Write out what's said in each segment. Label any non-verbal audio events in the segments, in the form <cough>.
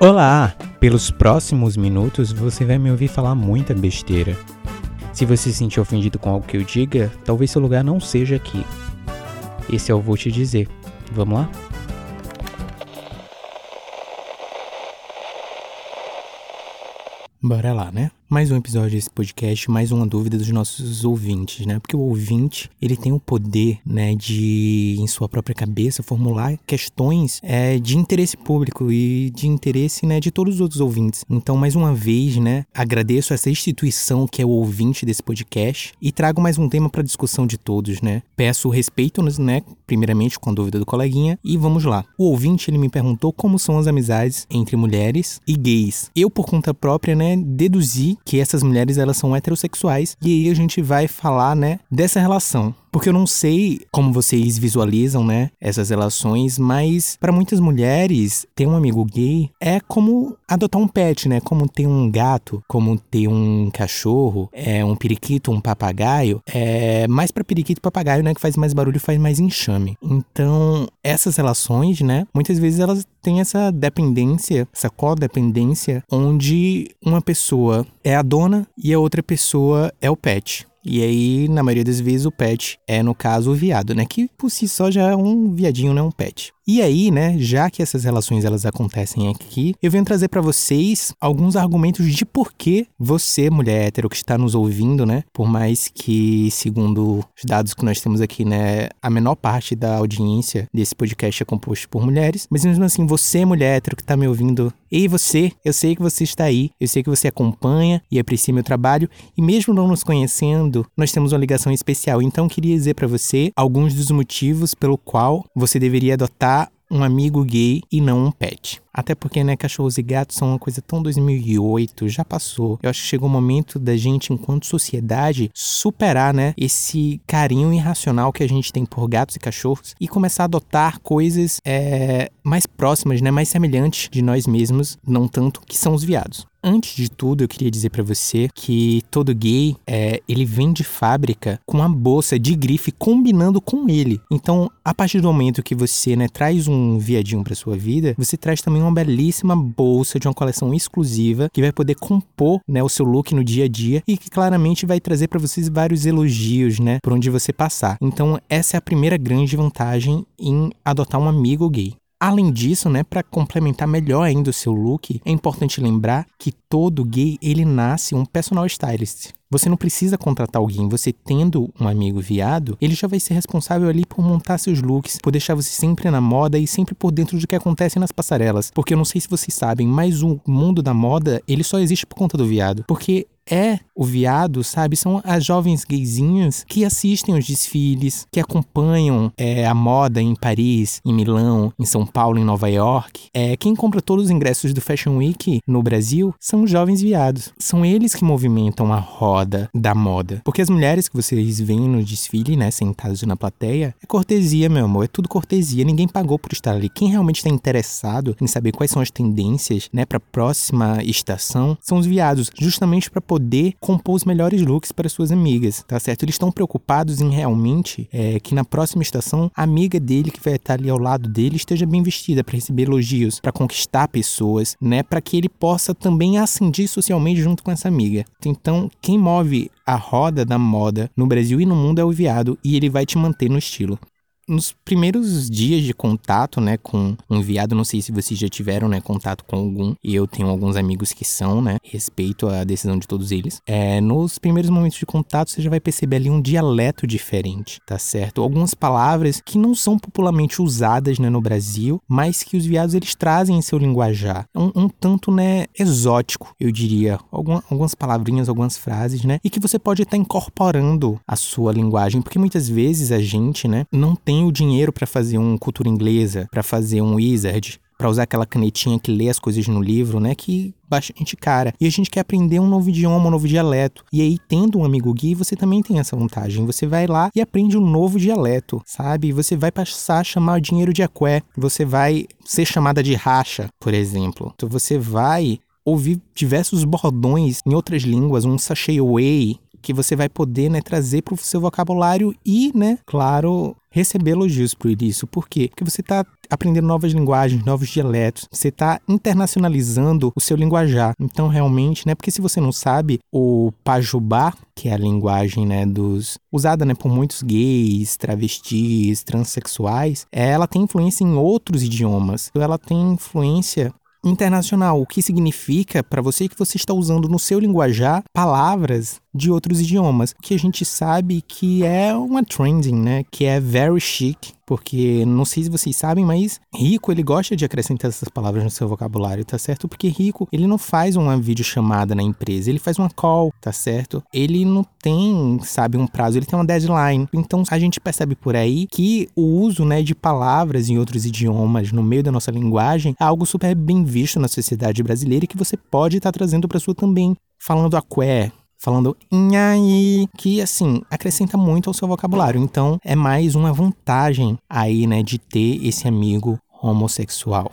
Olá! Pelos próximos minutos você vai me ouvir falar muita besteira. Se você se sentir ofendido com algo que eu diga, talvez seu lugar não seja aqui. Esse eu vou te dizer. Vamos lá? Bora lá, né? Mais um episódio desse podcast, mais uma dúvida dos nossos ouvintes, né? Porque o ouvinte, ele tem o poder, né, de, em sua própria cabeça, formular questões é, de interesse público e de interesse, né, de todos os outros ouvintes. Então, mais uma vez, né, agradeço essa instituição que é o ouvinte desse podcast e trago mais um tema para discussão de todos, né? Peço respeito, né, primeiramente com a dúvida do coleguinha e vamos lá. O ouvinte, ele me perguntou como são as amizades entre mulheres e gays. Eu, por conta própria, né, deduzi que essas mulheres elas são heterossexuais e aí a gente vai falar, né, dessa relação. Porque eu não sei como vocês visualizam, né, essas relações, mas para muitas mulheres, ter um amigo gay é como adotar um pet, né? Como ter um gato, como ter um cachorro, é um periquito, um papagaio. É mais para periquito e papagaio, né, que faz mais barulho, faz mais enxame. Então, essas relações, né, muitas vezes elas têm essa dependência, essa codependência, onde uma pessoa é a dona e a outra pessoa é o pet. E aí, na maioria das vezes, o pet é, no caso, o viado, né? Que por si só já é um viadinho, não é um pet. E aí, né, já que essas relações elas acontecem aqui, eu venho trazer para vocês alguns argumentos de por que você, mulher hétero que está nos ouvindo, né, por mais que, segundo os dados que nós temos aqui, né, a menor parte da audiência desse podcast é composto por mulheres, mas mesmo assim, você, mulher hétero que está me ouvindo, ei você, eu sei que você está aí, eu sei que você acompanha e aprecia meu trabalho, e mesmo não nos conhecendo, nós temos uma ligação especial. Então, queria dizer para você alguns dos motivos pelo qual você deveria adotar um amigo gay e não um pet. Até porque, né, cachorros e gatos são uma coisa tão 2008, já passou. Eu acho que chegou o momento da gente, enquanto sociedade, superar, né, esse carinho irracional que a gente tem por gatos e cachorros e começar a adotar coisas é, mais próximas, né, mais semelhantes de nós mesmos, não tanto que são os viados. Antes de tudo, eu queria dizer para você que todo gay, é, ele vem de fábrica com uma bolsa de grife combinando com ele. Então, a partir do momento que você, né, traz um viadinho para sua vida, você traz também uma belíssima bolsa de uma coleção exclusiva que vai poder compor, né, o seu look no dia a dia e que claramente vai trazer para vocês vários elogios, né, por onde você passar. Então, essa é a primeira grande vantagem em adotar um amigo gay. Além disso, né, para complementar melhor ainda o seu look, é importante lembrar que todo gay ele nasce um personal stylist. Você não precisa contratar alguém, você tendo um amigo viado, ele já vai ser responsável ali por montar seus looks, por deixar você sempre na moda e sempre por dentro do que acontece nas passarelas. Porque eu não sei se vocês sabem, mas o mundo da moda, ele só existe por conta do viado. Porque é o viado, sabe? São as jovens gaysinhas que assistem os desfiles, que acompanham é, a moda em Paris, em Milão, em São Paulo, em Nova York. É, quem compra todos os ingressos do Fashion Week no Brasil são os jovens viados. São eles que movimentam a roda da moda. Porque as mulheres que vocês veem no desfile, né, sentadas na plateia, é cortesia, meu amor. É tudo cortesia. Ninguém pagou por estar ali. Quem realmente está interessado em saber quais são as tendências, né, para a próxima estação, são os viados, justamente para poder compor os melhores looks para suas amigas, tá certo? Eles estão preocupados em realmente é, que na próxima estação a amiga dele que vai estar ali ao lado dele esteja bem vestida para receber elogios, para conquistar pessoas, né? Para que ele possa também ascender socialmente junto com essa amiga. Então, quem move a roda da moda no Brasil e no mundo é o viado e ele vai te manter no estilo nos primeiros dias de contato, né, com um viado, não sei se vocês já tiveram, né, contato com algum, e eu tenho alguns amigos que são, né, respeito a decisão de todos eles. É, nos primeiros momentos de contato, você já vai perceber ali um dialeto diferente, tá certo? Algumas palavras que não são popularmente usadas, né, no Brasil, mas que os viados eles trazem em seu linguajar. Um, um tanto, né, exótico, eu diria. Algum, algumas palavrinhas, algumas frases, né, e que você pode estar incorporando a sua linguagem, porque muitas vezes a gente, né, não tem tem o dinheiro para fazer um cultura inglesa, para fazer um wizard, para usar aquela canetinha que lê as coisas no livro, né? Que bastante cara. E a gente quer aprender um novo idioma, um novo dialeto. E aí, tendo um amigo gay, você também tem essa vantagem. Você vai lá e aprende um novo dialeto, sabe? Você vai passar a chamar o dinheiro de aqué. Você vai ser chamada de racha, por exemplo. Então você vai ouvir diversos bordões em outras línguas, um sachê away, que você vai poder né, trazer para o seu vocabulário e, né, claro, receber elogios por isso. Por quê? Porque você está aprendendo novas linguagens, novos dialetos, você está internacionalizando o seu linguajar. Então, realmente, né? Porque se você não sabe, o pajubá, que é a linguagem, né, dos usada, né, por muitos gays, travestis, transexuais, ela tem influência em outros idiomas. Ela tem influência internacional, o que significa para você que você está usando no seu linguajar palavras de outros idiomas, o que a gente sabe que é uma trending, né? Que é very chic, porque não sei se vocês sabem, mas rico ele gosta de acrescentar essas palavras no seu vocabulário, tá certo? Porque rico ele não faz uma videochamada na empresa, ele faz uma call, tá certo? Ele não tem, sabe, um prazo, ele tem uma deadline. Então a gente percebe por aí que o uso, né, de palavras em outros idiomas no meio da nossa linguagem é algo super bem visto na sociedade brasileira e que você pode estar tá trazendo para sua também. Falando a quer, falando nhaí, que assim, acrescenta muito ao seu vocabulário. Então, é mais uma vantagem aí, né, de ter esse amigo homossexual.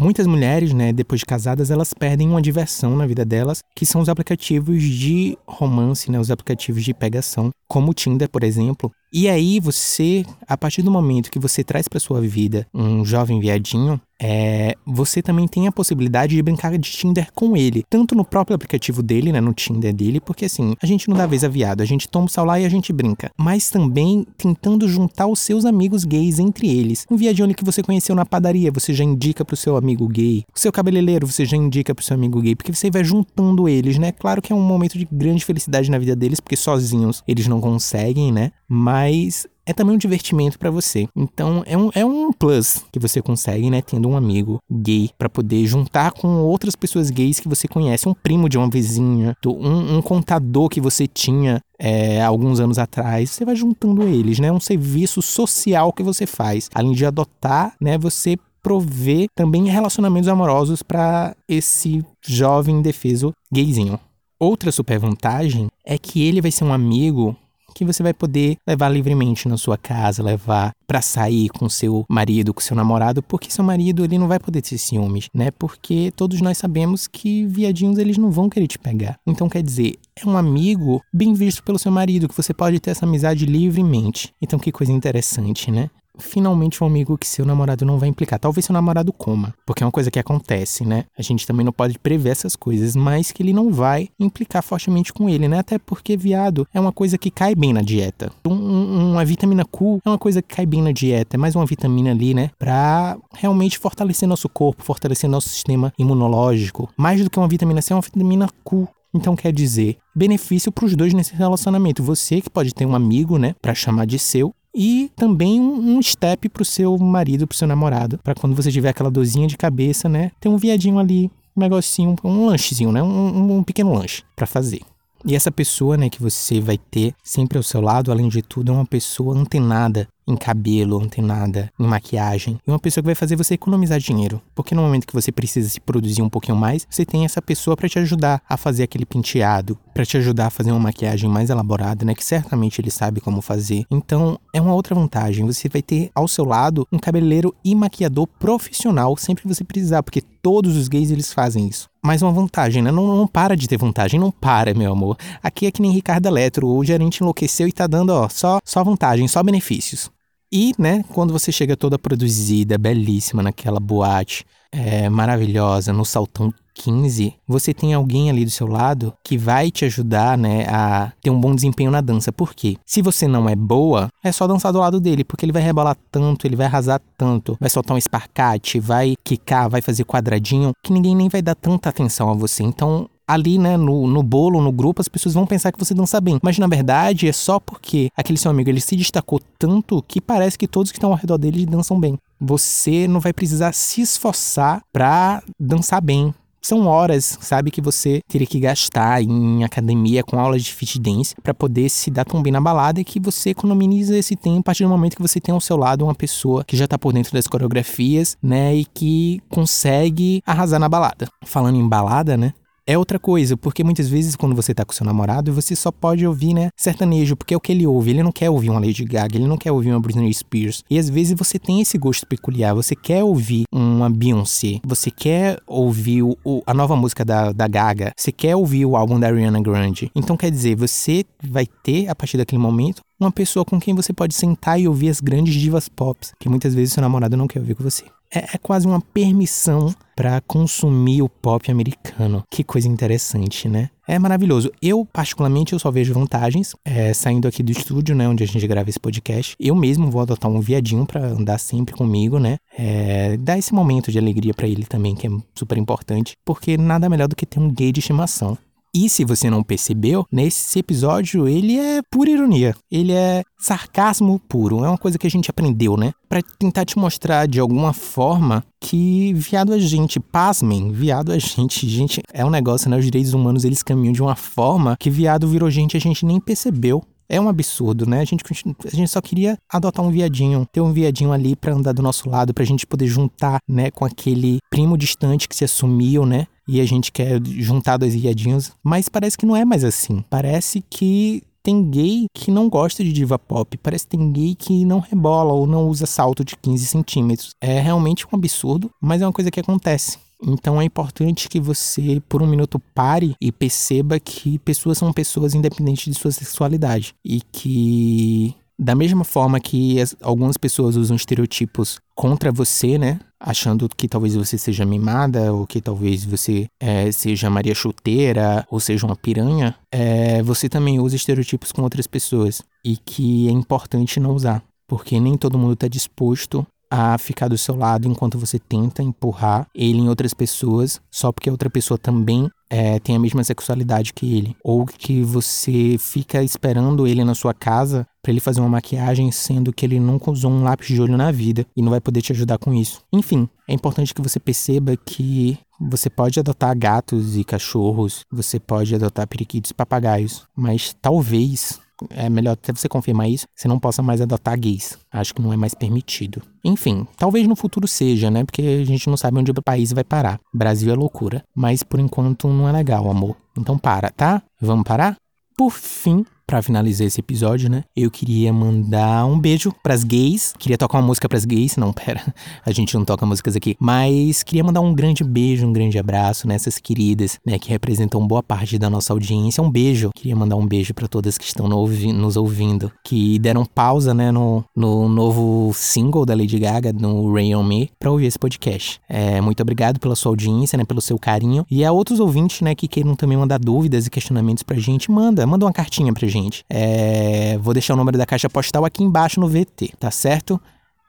Muitas mulheres, né, depois de casadas, elas perdem uma diversão na vida delas, que são os aplicativos de romance, né, os aplicativos de pegação, como o Tinder, por exemplo. E aí você, a partir do momento que você traz para sua vida um jovem viadinho, é, você também tem a possibilidade de brincar de Tinder com ele, tanto no próprio aplicativo dele, né, no Tinder dele, porque assim, a gente não dá vez a viado, a gente toma o celular e a gente brinca, mas também tentando juntar os seus amigos gays entre eles. Um viadinho que você conheceu na padaria, você já indica pro seu amigo gay. O seu cabeleireiro, você já indica pro seu amigo gay, porque você vai juntando eles, né? Claro que é um momento de grande felicidade na vida deles, porque sozinhos eles não conseguem, né? Mas é também um divertimento para você. Então é um, é um plus que você consegue, né, tendo um amigo gay para poder juntar com outras pessoas gays que você conhece, um primo de uma vizinha, um, um contador que você tinha é, alguns anos atrás. Você vai juntando eles, né? Um serviço social que você faz, além de adotar, né? Você prover também relacionamentos amorosos para esse jovem indefeso gayzinho. Outra super vantagem é que ele vai ser um amigo que você vai poder levar livremente na sua casa, levar para sair com seu marido, com seu namorado, porque seu marido ele não vai poder ter ciúmes, né? Porque todos nós sabemos que viadinhos eles não vão querer te pegar. Então quer dizer, é um amigo bem visto pelo seu marido, que você pode ter essa amizade livremente. Então que coisa interessante, né? Finalmente um amigo que seu namorado não vai implicar. Talvez seu namorado coma, porque é uma coisa que acontece, né? A gente também não pode prever essas coisas, mas que ele não vai implicar fortemente com ele, né? Até porque viado é uma coisa que cai bem na dieta. Um, um, uma vitamina Q é uma coisa que cai bem na dieta, é mais uma vitamina ali, né? Pra realmente fortalecer nosso corpo, fortalecer nosso sistema imunológico. Mais do que uma vitamina C, é uma vitamina Q. Então quer dizer, benefício para os dois nesse relacionamento. Você que pode ter um amigo, né, para chamar de seu, e também um, step pro seu marido, pro seu namorado, para quando você tiver aquela dorzinha de cabeça, né, ter um viadinho ali, um negocinho, um lanchezinho, né, um, um pequeno lanche para fazer. E essa pessoa, né, que você vai ter sempre ao seu lado, além de tudo, é uma pessoa antenada em cabelo, antenada em maquiagem. E uma pessoa que vai fazer você economizar dinheiro. Porque no momento que você precisa se produzir um pouquinho mais, você tem essa pessoa para te ajudar a fazer aquele penteado, para te ajudar a fazer uma maquiagem mais elaborada, né? Que certamente ele sabe como fazer. Então, é uma outra vantagem. Você vai ter ao seu lado um cabeleireiro e maquiador profissional sempre que você precisar, porque todos os gays eles fazem isso. Mais uma vantagem, né? Não, não para de ter vantagem, não para, meu amor. Aqui é que nem Ricardo Eletro, o gerente enlouqueceu e tá dando, ó, só, só vantagem, só benefícios. E, né, quando você chega toda produzida, belíssima, naquela boate é, maravilhosa, no saltão 15, você tem alguém ali do seu lado que vai te ajudar, né, a ter um bom desempenho na dança. Por quê? Se você não é boa, é só dançar do lado dele, porque ele vai rebolar tanto, ele vai arrasar tanto, vai soltar um esparcate, vai quicar, vai fazer quadradinho, que ninguém nem vai dar tanta atenção a você. Então, ali, né, no, no bolo, no grupo, as pessoas vão pensar que você dança bem. Mas na verdade é só porque aquele seu amigo ele se destacou tanto que parece que todos que estão ao redor dele dançam bem. Você não vai precisar se esforçar pra dançar bem. São horas, sabe, que você teria que gastar em academia com aulas de fit dance para poder se dar tão bem na balada e que você economiza esse tempo a partir do momento que você tem ao seu lado uma pessoa que já tá por dentro das coreografias, né, e que consegue arrasar na balada. Falando em balada, né, é outra coisa, porque muitas vezes quando você tá com seu namorado, você só pode ouvir, né, sertanejo, porque é o que ele ouve. Ele não quer ouvir uma Lady Gaga, ele não quer ouvir uma Britney Spears. E às vezes você tem esse gosto peculiar, você quer ouvir uma Beyoncé, você quer ouvir o, o, a nova música da, da Gaga, você quer ouvir o álbum da Ariana Grande. Então quer dizer, você vai ter, a partir daquele momento, uma pessoa com quem você pode sentar e ouvir as grandes divas pop, que muitas vezes seu namorado não quer ouvir com você. É, é quase uma permissão para consumir o pop americano. Que coisa interessante, né? É maravilhoso. Eu, particularmente, eu só vejo vantagens é, saindo aqui do estúdio, né, onde a gente grava esse podcast. Eu mesmo vou adotar um viadinho para andar sempre comigo, né? É, dar esse momento de alegria para ele também, que é super importante, porque nada melhor do que ter um gay de estimação. E se você não percebeu, nesse episódio ele é pura ironia. Ele é sarcasmo puro. É uma coisa que a gente aprendeu, né? Para tentar te mostrar de alguma forma que viado a gente, pasmem, viado a gente, gente, é um negócio, né? Os direitos humanos eles caminham de uma forma que viado virou gente a gente nem percebeu. É um absurdo, né? A gente, a gente só queria adotar um viadinho, ter um viadinho ali para andar do nosso lado, pra gente poder juntar, né, com aquele primo distante que se assumiu, né? E a gente quer juntar dois viadinhos, mas parece que não é mais assim. Parece que tem gay que não gosta de diva pop, parece que tem gay que não rebola ou não usa salto de 15 centímetros. É realmente um absurdo, mas é uma coisa que acontece. Então é importante que você, por um minuto, pare e perceba que pessoas são pessoas independentes de sua sexualidade. E que, da mesma forma que as, algumas pessoas usam estereotipos contra você, né? Achando que talvez você seja mimada, ou que talvez você é, seja Maria Chuteira, ou seja uma piranha, é, você também usa estereotipos com outras pessoas. E que é importante não usar. Porque nem todo mundo está disposto a ficar do seu lado enquanto você tenta empurrar ele em outras pessoas só porque a outra pessoa também é, tem a mesma sexualidade que ele. Ou que você fica esperando ele na sua casa para ele fazer uma maquiagem, sendo que ele nunca usou um lápis de olho na vida e não vai poder te ajudar com isso. Enfim, é importante que você perceba que você pode adotar gatos e cachorros, você pode adotar periquitos e papagaios, mas talvez é melhor até você confirmar isso, você não possa mais adotar gays. Acho que não é mais permitido. Enfim, talvez no futuro seja, né? Porque a gente não sabe onde o país vai parar. Brasil é loucura. Mas por enquanto não é legal, amor. Então para, tá? Vamos parar? Por fim, para finalizar esse episódio, né? Eu queria mandar um beijo pras gays. Queria tocar uma música pras gays. Não, <laughs> pera. A gente não toca músicas aqui. Mas queria mandar um grande beijo, um grande abraço nessas queridas, né? Que representam boa parte da nossa audiência. Um beijo. Queria mandar um beijo para todas que estão nos ouvindo. Que deram pausa, né? No, no novo single da Lady Gaga, no Rain On Me, pra ouvir esse podcast. É, muito obrigado pela sua audiência, né? Pelo seu carinho. E a outros ouvintes, né? Que queiram também mandar dúvidas e questionamentos pra gente, manda. Manda uma cartinha pra gente gente. É, vou deixar o número da caixa postal aqui embaixo no VT, tá certo?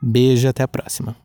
Beijo, até a próxima.